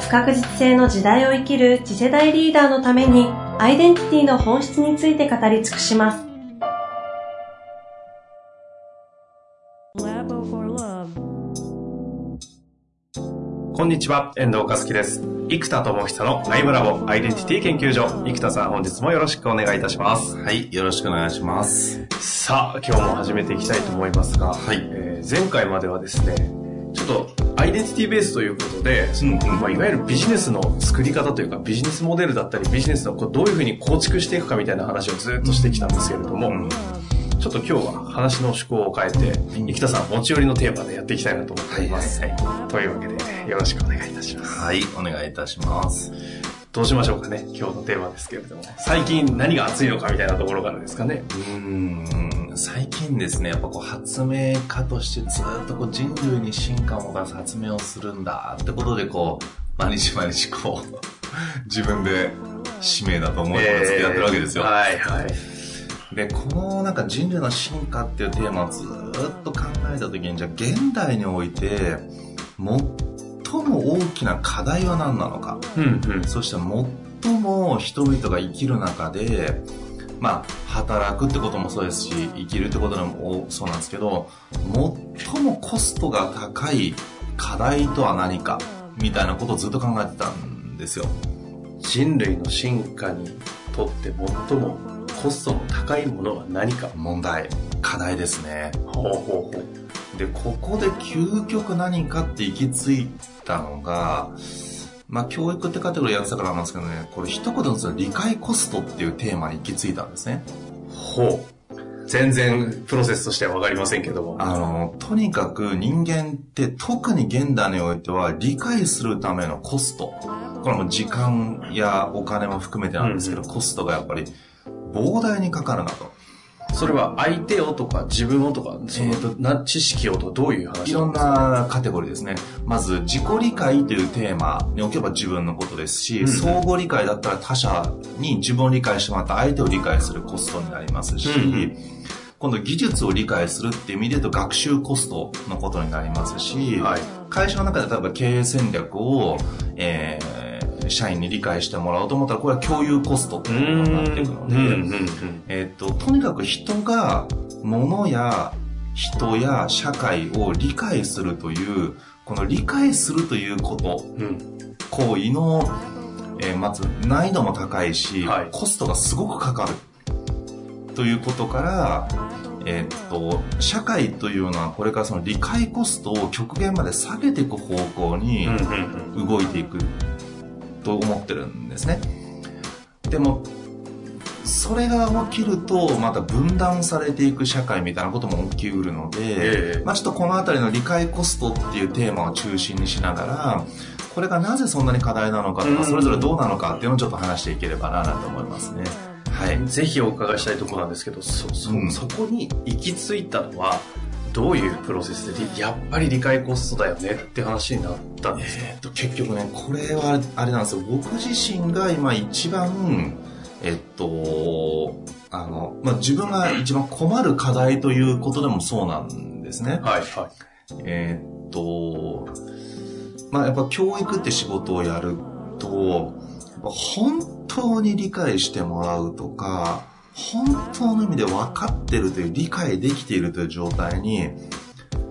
不確実性の時代を生きる次世代リーダーのためにアイデンティティの本質について語り尽くします Labo for Love こんにちは、遠藤和樹です。生田智久のアイムラボアイデンティティ研究所。生田さん、本日もよろしくお願いいたします。はい、よろしくお願いします。さあ、今日も始めていきたいと思いますが、はいえー前回まではですね、ちょっとアイデンティティベースということで、そのまあ、いわゆるビジネスの作り方というか、ビジネスモデルだったり、ビジネスのこうどういうふうに構築していくかみたいな話をずっとしてきたんですけれども、うんちょっと今日は話の趣向を変えて、生田さん持ち寄りのテーマでやっていきたいなと思っております。はいというわけで、よろしくお願いいたします。はい、お願いいたします。どうしましょうかね、今日のテーマですけれども。最近何が熱いのかみたいなところからですかね。うーん、最近ですね、やっぱこう発明家としてずっとこう人類に進化をもたらす発明をするんだってことでこう、毎日毎日こう、自分で使命だと思いながらずっとやってるわけですよ。はいはい。で、このなんか人類の進化っていうテーマをずっと考えた時に、じゃあ現代において、最も大きな課題は何なのか。うんうん。そして最も人々が生きる中で、まあ、働くってこともそうですし、生きるってことでもそうなんですけど、最もコストが高い課題とは何か、みたいなことをずっと考えてたんですよ。人類の進化にとって最もコストの高いものは何か。問題、課題ですね。ほうほうほう。で、ここで究極何かって行き着いたのが、まあ、教育ってカテゴリーやってたからなんですけどね、これ一言ですよ、理解コストっていうテーマに行き着いたんですね。ほう。全然プロセスとしてはわかりませんけども。あの、とにかく人間って特に現代においては理解するためのコスト。これも時間やお金も含めてなんですけど、コストがやっぱり膨大にかかるなと。それは相手をとか自分をとか、その、えーな知識をとかどういう話いろんなカテゴリーですね。まず、自己理解というテーマにおけば自分のことですし、うん相互理解だったら他者に自分を理解してもらった相手を理解するコストになりますし、うんうん今度技術を理解するっていう意味で言うと学習コストのことになりますし、はい。会社の中で例えば経営戦略を、えー社員に理解してもらおうと思ったら、これは共有コストっていうことになってくるので。えっと、とにかく人が物や人や社会を理解するという、この理解するということ、うん。行為の、えーまず難易度も高いし、はいコストがすごくかかる。ということから、えーっと、社会というのはこれからその理解コストを極限まで下げていく方向に。動いていくと思ってるんですね。でも、それが起きると、また分断されていく社会みたいなことも起きうるので、ええまあちょっとこのあたりの理解コストっていうテーマを中心にしながら、これがなぜそんなに課題なのかとか、うんそれぞれどうなのかっていうのをちょっと話していければなと思いますね。はい。ぜひお伺いしたいところなんですけど、そ、そ、うんそこに行き着いたのは、どういうプロセスで、やっぱり理解コストだよねって話になったんですか、えーと結局ねこれはあれなんですよ。僕自身が今一番えっとあの、まあ、自分が一番困る課題ということでもそうなんですね。はい、はえっとまあやっぱ教育って仕事をやると本当に理解してもらうとか本当の意味で分かってるという理解できているという状態に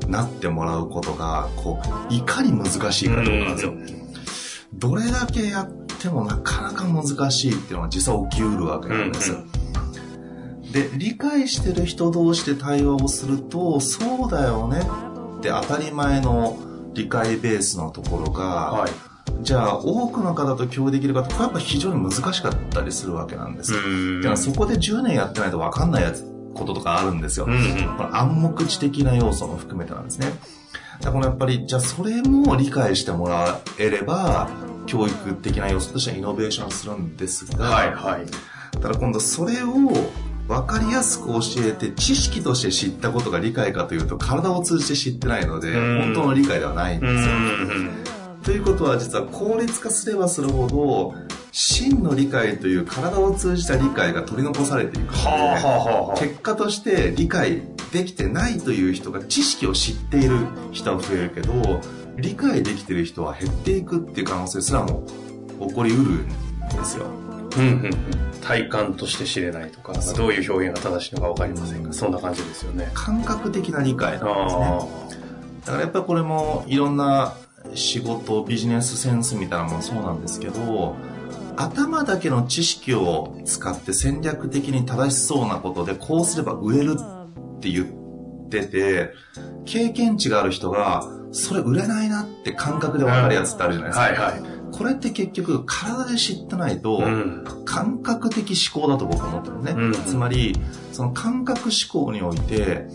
なってもらうことがこういかに難しいかということなんですよ。どれだけやってもなかなか難しいっていうのが実際起きうるわけなんです。うんで、理解してる人同士で対話をすると、そうだよねって当たり前の理解ベースのところが、はい。じゃあ多くの方と共有できるかと、これやっぱ非常に難しかったりするわけなんです。んだからそこで10年やってないと分かんないやつこととかあるんですよ。この暗黙知的な要素も含めてなんですね。だからやっぱり、じゃあそれも理解してもらえれば、教育的な要素としてはイノベーションするんですが、はいはい。ただ今度それを分かりやすく教えて知識として知ったことが理解かというと体を通じて知ってないのでうん本当の理解ではないんうですよ。ん。ということは実は効率化すればするほど真の理解という体を通じた理解が取り残されていくので。結果として理解できてないという人が知識を知っている人は増えるけど理解できている人は減っていくっていう可能性すらも起こりうるんですよ。うんうんうん。体感として知れないとか、どういう表現が正しいのか分かりませんが、そんな感じですよね。感覚的な理解なんですね。あだからやっぱりこれもいろんな仕事、ビジネスセンスみたいなもそうなんですけど、頭だけの知識を使って戦略的に正しそうなことでこうすれば売れるって言ってて、経験値がある人が、それ売れないなって感覚で分かるやつってあるじゃないですか。はいはい。これって結局体で知ってないと、うん。感覚的思考だと僕は思ってるね。うんつまり、その感覚思考において、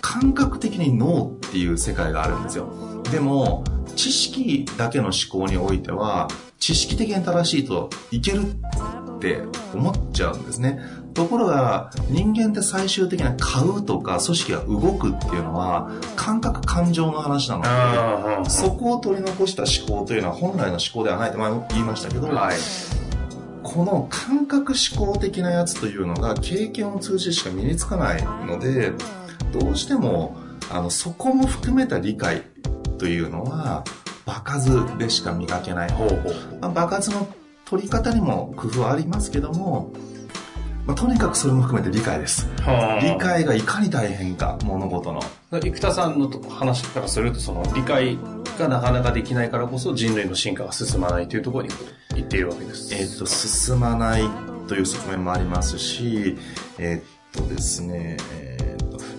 感覚的に脳っていう世界があるんですよ。でも、知識だけの思考においては、知識的に正しいといけるって思っちゃうんですね。ところが、人間って最終的には買うとか組織が動くっていうのは、感覚感情の話なので、そこを取り残した思考というのは本来の思考ではないと前も言いましたけど、はい。この感覚思考的なやつというのが経験を通じてしか身につかないのでどうしてもあのそこも含めた理解というのは場数でしか磨けない、ほうほう。まあ、場数の取り方にも工夫はありますけども、まあ、とにかくそれも含めて理解ですはあ理解がいかに大変か物事の生田さんの話からすると、その理解がなかなかできないからこそ人類の進化が進まないというところに言っているわけです。えっ、と、進まないという側面もありますし、えっ、とですね、えーと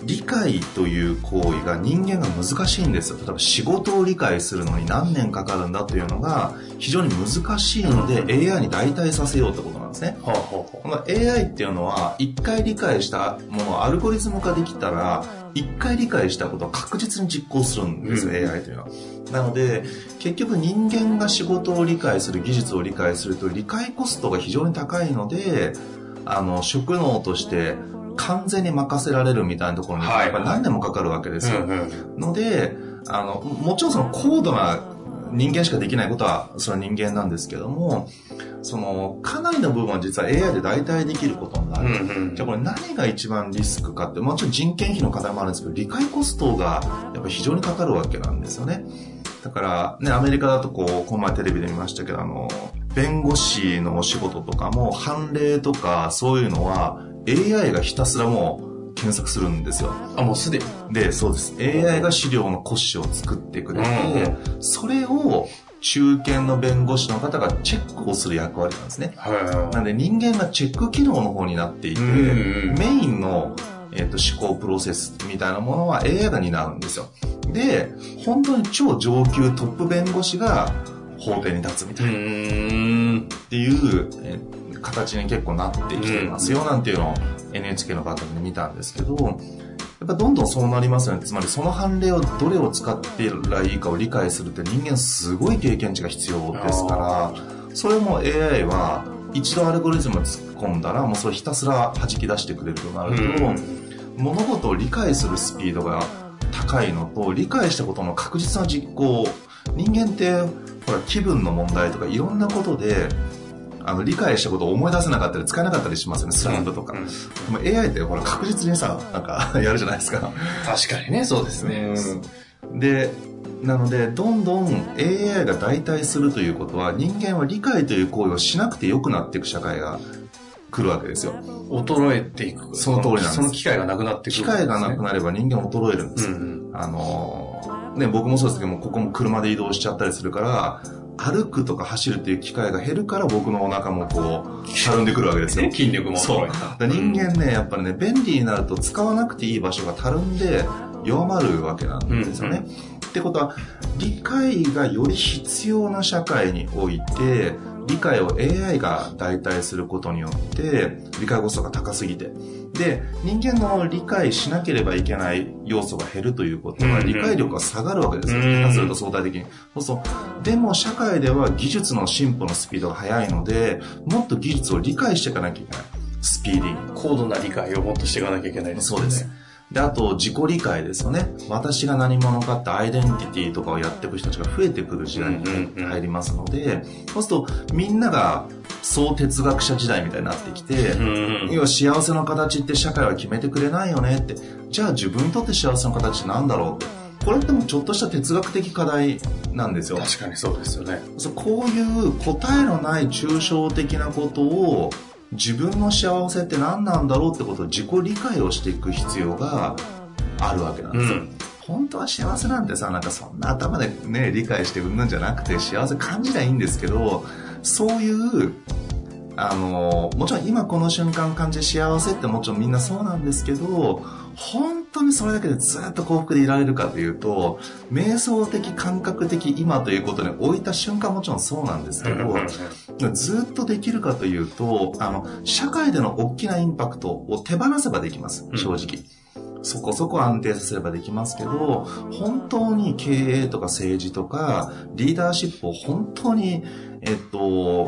理解という行為が人間が難しいんですよ。例えば仕事を理解するのに何年かかるんだというのが非常に難しいので、AI に代替させようってことなんですね。はあはあはこの AI っていうのは一回理解したものをアルゴリズム化できたら一回理解したことを確実に実行するんですよ、うん AI というのは。なので結局人間が仕事を理解する技術を理解すると理解コストが非常に高いのであの職能として完全に任せられるみたいなところにはい。やっぱり何年もかかるわけですよ。のであのもちろんその高度な人間しかできないことはそれは人間なんですけどもそのかなりの部分は実は AI で代替できることになる、うんうんじゃあこれ何が一番リスクかってもちろん人件費の課題もあるんですけど理解コストがやっぱ非常にかかるわけなんですよね。だからねアメリカだとこうこの前テレビで見ましたけどあの弁護士のお仕事とかも判例とかそういうのは AI がひたすらもう検索するんですよあ、もうすでに。で、そうです。AI が資料の骨子を作ってくれて、うそれを中堅の弁護士の方がチェックをする役割なんですね。はなんで人間がチェック機能の方になっていて、メインの、えー、と思考プロセスみたいなものは AI が担うんですよ。で、本当に超上級トップ弁護士が法廷に立つみたい。な。ん。っていう、えー形に結構なってきてますよなんていうのを NHK の番組で見たんですけど、やっぱどんどんそうなりますよね。つまりその判例をどれを使ってらいいかを理解するって人間すごい経験値が必要ですから、それも AI は一度アルゴリズムを突っ込んだらもうそれひたすら弾き出してくれるとなると、物事を理解するスピードが高いのと理解したことの確実な実行人間ってほら気分の問題とかいろんなことであの理解したことを思い出せなかったり使えなかったりしますよねスランプとか、うんでも AI ってほら確実にさなんか やるじゃないですか。確かにね、そうですね。でなのでどんどん AI が代替するということは人間は理解という行為をしなくてよくなっていく社会が来るわけですよ。衰えていく。その通りなんです。その機会がなくなってくる。機会がなくなれば人間は衰えるんです。よ、うん。あのーね、僕もそうですけども、ここも車で移動しちゃったりするから、歩くとか走るっていう機会が減るから僕のお腹もこう、たるんでくるわけですよ。筋力もそう。人間ね、やっぱりね、便利になると使わなくていい場所がたるんで弱まるわけなんですよね。ってことは、理解がより必要な社会において、理解を AI が代替することによって、理解コストが高すぎて。で、人間の理解しなければいけない要素が減るということは、理解力が下がるわけですよ。うん下手すると相対的に。そうそう。でも社会では技術の進歩のスピードが速いので、もっと技術を理解していかなきゃいけない。スピーディーに。高度な理解をもっとしていかなきゃいけないですよね。そうです。で、あと、自己理解ですよね。私が何者かってアイデンティティとかをやっていく人たちが増えてくる時代に入りますので、そうすると、みんなが総哲学者時代みたいになってきて、うん要は幸せの形って社会は決めてくれないよねって。じゃあ自分にとって幸せの形ってなんだろうって。これってもうちょっとした哲学的課題なんですよ。確かにそうですよね。そうこういう答えのない抽象的なことを自分の幸せって何なんだろうってことを自己理解をしていく必要があるわけなんですよ。うん本当は幸せなんてさ、なんかそんな頭でね、理解してうんぬんじゃなくて幸せ感じりゃいいんですけど、そういう、あの、もちろん今この瞬間感じる幸せってもちろんみんなそうなんですけど、本当にそれだけでずっと幸福でいられるかというと、瞑想的感覚的今ということに置いた瞬間もちろんそうなんですけど、ずっとできるかというと、あの、社会での大きなインパクトを手放せばできます、うん正直。そこそこ安定させればできますけど、本当に経営とか政治とか、リーダーシップを本当に、えっと、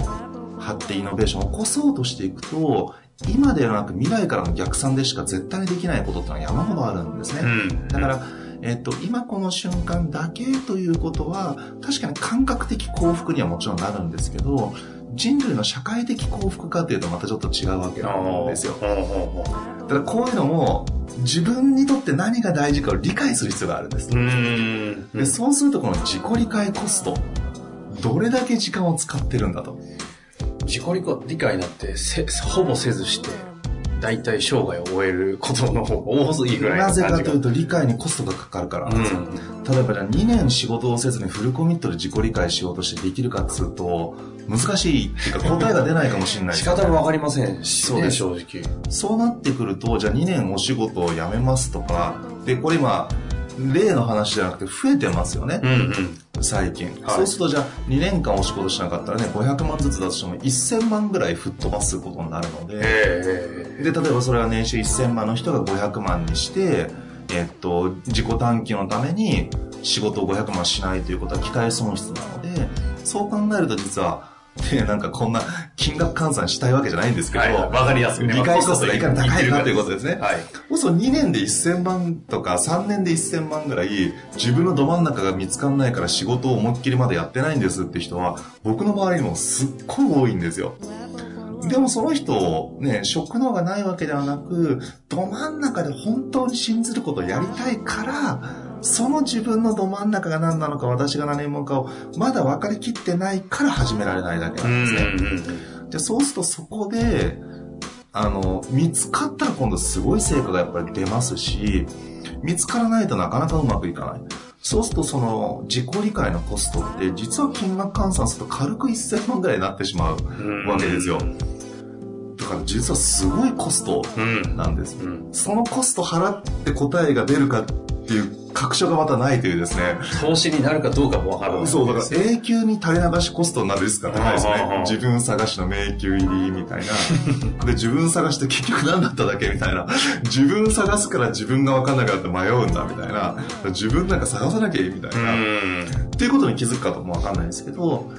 発展イノベーションを起こそうとしていくと、今ではなく未来からの逆算でしか絶対にできないことってのは山ほどあるんですね。うん。だから、えっと、今この瞬間だけということは、確かに感覚的幸福にはもちろんなるんですけど、人類の社会的幸福かというとまたちょっと違うわけなんですよ。ほうほうほだからこういうのも、自分にとって何が大事かを理解する必要があるんです。で、そうするとこの自己理解コスト、どれだけ時間を使ってるんだと。自己理解なんてせほぼせずして、大体生涯を終えることの方が多いぐらいのな。ぜかというと理解にコストがかかるからなんですよ。うん例えばじゃあ2年仕事をせずにフルコミットで自己理解しようとしてできるかっつうと、難しいっていうか 答えが出ないかもしれないです仕方がわかりませんし、ね、そうです正直。そうなってくると、じゃあ2年お仕事を辞めますとか、で、これ今、例の話じゃなくて増えてますよね、うんうん。最近。はいそうするとじゃあ2年間お仕事しなかったらね、500万ずつだとしても1000万ぐらい吹っ飛ばすことになるので、ええで、例えばそれは年収1000万の人が500万にして、えっと、自己短期のために仕事を500万しないということは機械損失なので、そう考えると実は、ね、なんかこんな金額換算したいわけじゃないんですけど、はいわかりやすくね理解コストがいかに高いかということですね。はい。そうすると2年で1000万とか3年で1000万ぐらい自分のど真ん中が見つかんないから仕事を思いっきりまだやってないんですって人は僕の周りにもすっごい多いんですよ。でもその人、ね、職能がないわけではなく、ど真ん中で本当に信じることをやりたいから、その自分のど真ん中が何なのか、私が何者かをまだ分かりきってないから始められないだけうなんんですね。でそうするとそこで、あの、見つかったら今度すごい成果がやっぱり出ますし、見つからないとなかなかうまくいかない。そうするとその自己理解のコストって実は金額換算すると軽く1000万ぐらいになってしまううんわけですよ。だから実はすごいコストうん。なんです。うん。そのコスト払って答えが出るかっていう確証がまたないというですね。投資になるかどうかもわからない。そう、だから永久に垂れ流しコストになるリスクが高いですね。自分探しの迷宮入りみたいな。で、自分探して結局何だっただけみたいな。自分探すから自分が分かんなくなって迷うんだみたいな。自分なんか探さなきゃいいみたいな。うん。っていうことに気づくかともわかんないですけど、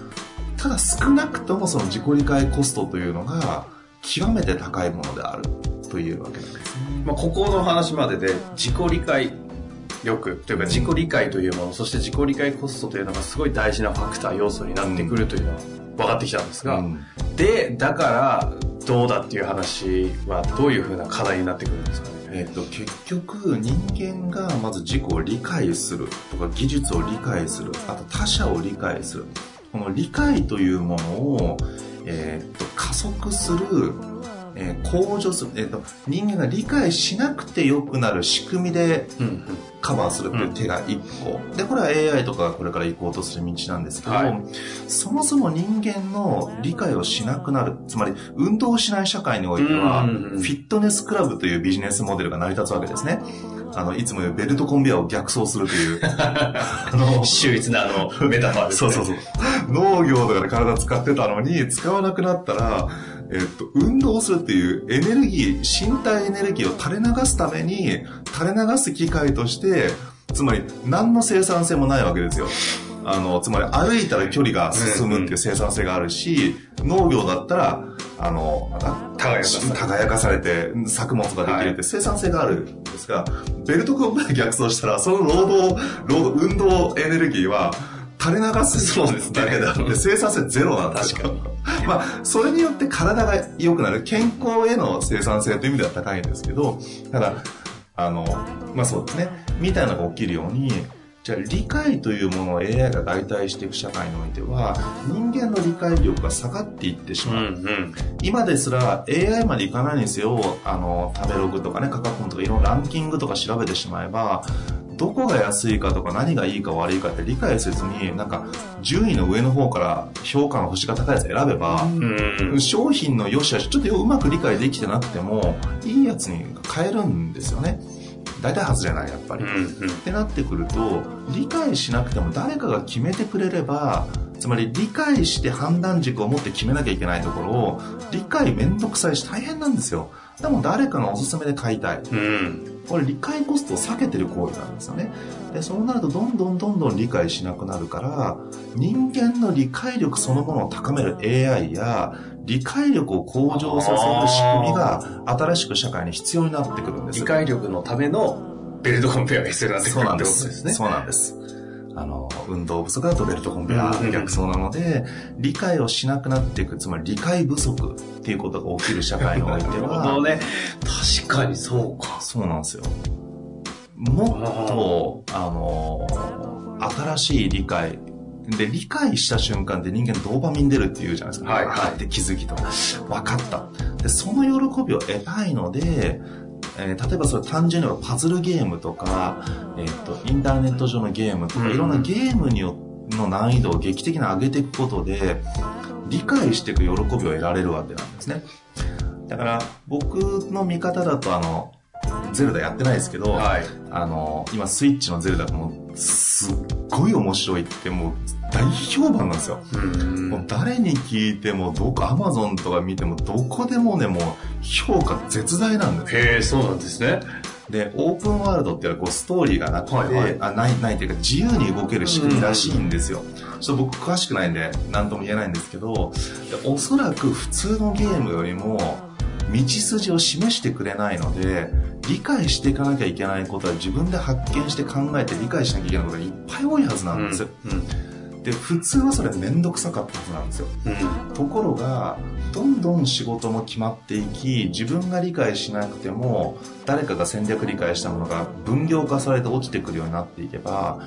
ただ少なくともその自己理解コストというのが極めて高いものであるというわけなんですね。まあ、ここの話までで自己理解力というか自己理解というもの、そして自己理解コストというのがすごい大事なファクター、要素になってくるというのは分かってきたんですが、うんで、だからどうだっていう話はどういうふうな課題になってくるんですかね？えっと結局人間がまず自己を理解するとか技術を理解するあと他者を理解するこの理解というものを、えっと加速する、えー向上する、えっと人間が理解しなくてよくなる仕組みでうん。カバーするっていう手が一個、でこれは AI とかこれから行こうとする道なんですけど、はいそもそも人間の理解をしなくなるつまり運動をしない社会においては、フィットネスクラブというビジネスモデルが成り立つわけですねあのいつも言うベルトコンベヤーを逆走するという あの秀逸なあの、メタファーですね。そうそうそう。農業とかで体使ってたのに、使わなくなったら、えっと、運動するっていうエネルギー、身体エネルギーを垂れ流すために、垂れ流す機械として、つまり何の生産性もないわけですよ。あの、つまり歩いたら距離が進むっていう生産性があるし、農業だったら、あの、輝かされる輝かされて作物ができるって生産性があるんですが、ベルトコンベヤー逆走したら、その労働、労働、運動エネルギーは垂れ流すそうですねだけであって、生産性ゼロなんですよ。まあ、それによって体が良くなる、健康への生産性という意味では高いんですけど、ただ、あの、まあそうですね、みたいなのが起きるように、じゃあ理解というものを AI が代替していく社会においては、人間の理解力が下がっていってしうんまう。うん。今ですら AI までいかないにせよ、あの、食べログとかね、価格本とかいろんなランキングとか調べてしまえば、どこが安いかとか何がいいか悪いかって理解せずに、なんか、順位の上の方から評価の星が高いやつ選べば、うん。商品の良し悪し、ちょっとうまく理解できてなくても、いいやつに変えるんですよね。大体外れない、やっぱり。ってなってくると理解しなくても誰かが決めてくれればつまり理解して判断軸を持って決めなきゃいけないところを理解めんどくさいし大変なんですよでも誰かのおすすめで買いたいうん。これ理解コストを避けてる行為なんですよねでそうなるとどんどんどんどん理解しなくなるから人間の理解力そのものを高める AI や理解力を向上させる仕組みが新しく社会に必要になってくるんです理解力のためのベルトコンペアが必要になってくるってそうなんで。ことですすね。そうなんです。あの、運動不足だとベルトコンベヤうんー逆走なので、理解をしなくなっていく、つまり理解不足っていうことが起きる社会において なるほどは、ね。確かにそうか。そうなんですよ。もっと、あの、新しい理解、で、理解した瞬間で人間ドーパミン出るっていうじゃないですか。はいはいって気づきと。分かった。で、その喜びを得たいので、えー例えばそれ単純にはパズルゲームとか、えっ、と、インターネット上のゲームとか、うんいろんなゲームによの難易度を劇的に上げていくことで、理解していく喜びを得られるわけなんですね。だから、僕の見方だと、あの、ゼルダやってないですけど、はい。あの、今スイッチのゼルダがもう、すっごい面白いって、もう大評判なんですよ。うんもう誰に聞いても、どこ、アマゾンとか見ても、どこでもね、もう評価絶大なんですよ。へえ、そうなんですね。で、オープンワールドっていうのはこうストーリーがなくて、はいはいあない、ないというか自由に動ける仕組みらしいんですよ。ちょっと僕詳しくないんで、何とも言えないんですけど、でおそらく普通のゲームよりも、道筋を示してくれないので、理解していかなきゃいけないことは自分で発見して考えて理解しなきゃいけないことがいっぱい多いはずなんです。うん。で、普通はそれめんどくさかったはずなんですよ。うん。ところがどんどん仕事も決まっていき自分が理解しなくても誰かが戦略理解したものが分業化されて落ちてくるようになっていけば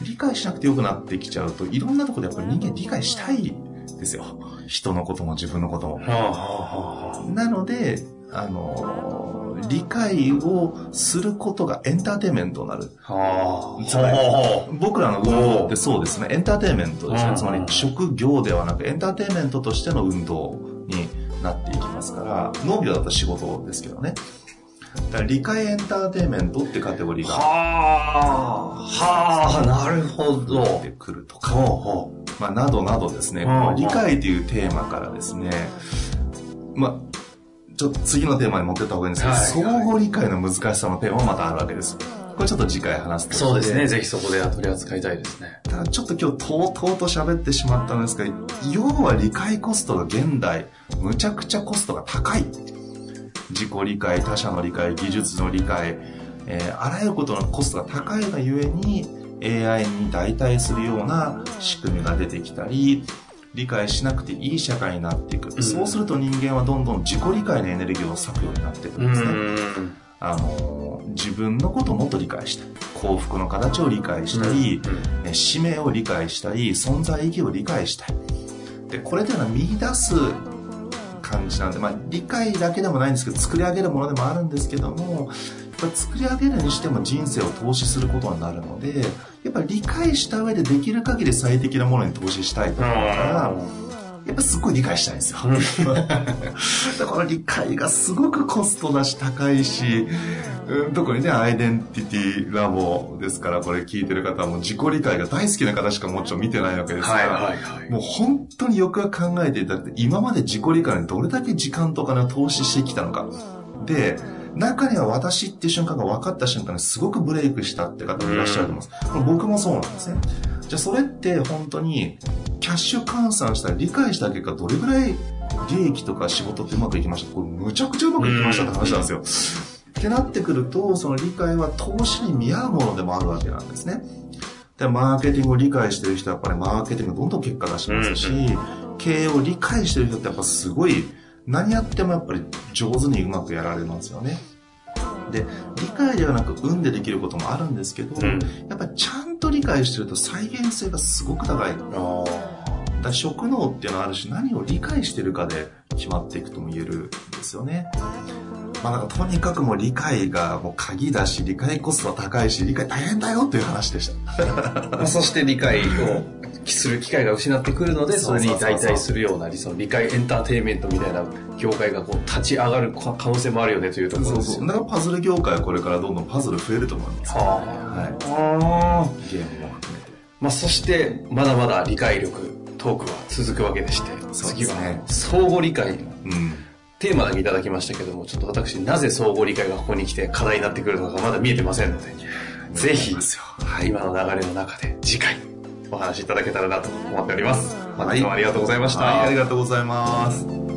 理解しなくてよくなってきちゃうといろんなところでやっぱり人間理解したいですよ人のことも自分のこともはあ、はあ、はなのであの理解をすることがエンターテインメントになるあ。はあ。つまりは僕らの運動ってそうですね、エンターテインメントですね。うんつまり職業ではなくエンターテインメントとしての運動になっていきますから、農業だったら仕事ですけどね。だから理解エンターテインメントってカテゴリーあ。がはあ。はあ、なるほど。出てくるとか、まあ、などなどですね、理解というテーマからですね、まあ、ちょっと次のテーマに持ってった方がいいんですけど、はい相互理解の難しさのテーマもまたあるわけです。これちょっと次回話すとそうですね。ぜひそこで取り扱いたいですね。ただちょっと今日とうとうと喋ってしまったんですが、要は理解コストが現代、むちゃくちゃコストが高い。自己理解、他者の理解、技術の理解、えーあらゆることのコストが高いがゆえに AI に代替するような仕組みが出てきたり、理解しなくていい社会になっていく。んそうすると人間はどんどん自己理解のエネルギーを割くようになっていくんですね。ん。あのー自分のことをもっと理解したい。幸福の形を理解したり、え使命を理解したり、存在意義を理解したい。で、これというのは見出す感じなんで、まあ、理解だけでもないんですけど、作り上げるものでもあるんですけども、ぱ作り上げるにしても人生を投資することになるので、やっぱり理解した上でできる限り最適なものに投資したいと思うから、やっぱすっごい理解したいんですよ。だから理解がすごくコストだし高いし、うん特にね、アイデンティティラボですから、これ聞いてる方はもう自己理解が大好きな方しかもちろん見てないわけですから、はいはいはい。もう本当によくよく考えていただいて、今まで自己理解にどれだけ時間とお金を投資してきたのか。で、中には私っていう瞬間が分かった瞬間にすごくブレイクしたって方もいらっしゃると思います。これ僕もそうなんですね。じゃあそれって本当にキャッシュ換算したら理解した結果どれぐらい利益とか仕事ってうまくいきました？これむちゃくちゃうまくいきましたって話なんですよ。ってなってくると、その理解は投資に見合うものでもあるわけなんですね。で、マーケティングを理解してる人はやっぱりマーケティングどんどん結果出しますし、経営を理解してる人ってやっぱすごい何やってもやっぱり上手にうまくやられますよね。で、理解ではなく運でできることもあるんですけど、うんやっぱりちゃんと理解してると再現性がすごく高い。だから職能っていうのはあるし、何を理解してるかで決まっていくとも言えるんですよね。まあなんかとにかくもう理解がもう鍵だし、理解コストは高いし、理解大変だよっていう話でした。ま あそして理解をする機会が失ってくるので、それそうそうそうそうに代替するような、その理解エンターテインメントみたいな業界がこう立ち上がる可能性もあるよねというところですよね。だからパズル業界はこれからどんどんパズル増えると思います。ははあい。ゲームも含めて。まあそして、まだまだ理解力、トークは続くわけでして、そう次はね相互理解のうん。テーマだけいただきましたけども、ちょっと私、なぜ相互理解がここに来て課題になってくるのかまだ見えてませんので、ぜひ、今の流れの中で次回お話しいただけたらなと思っております。本日もありがとうございました。はい、ありがとうございます。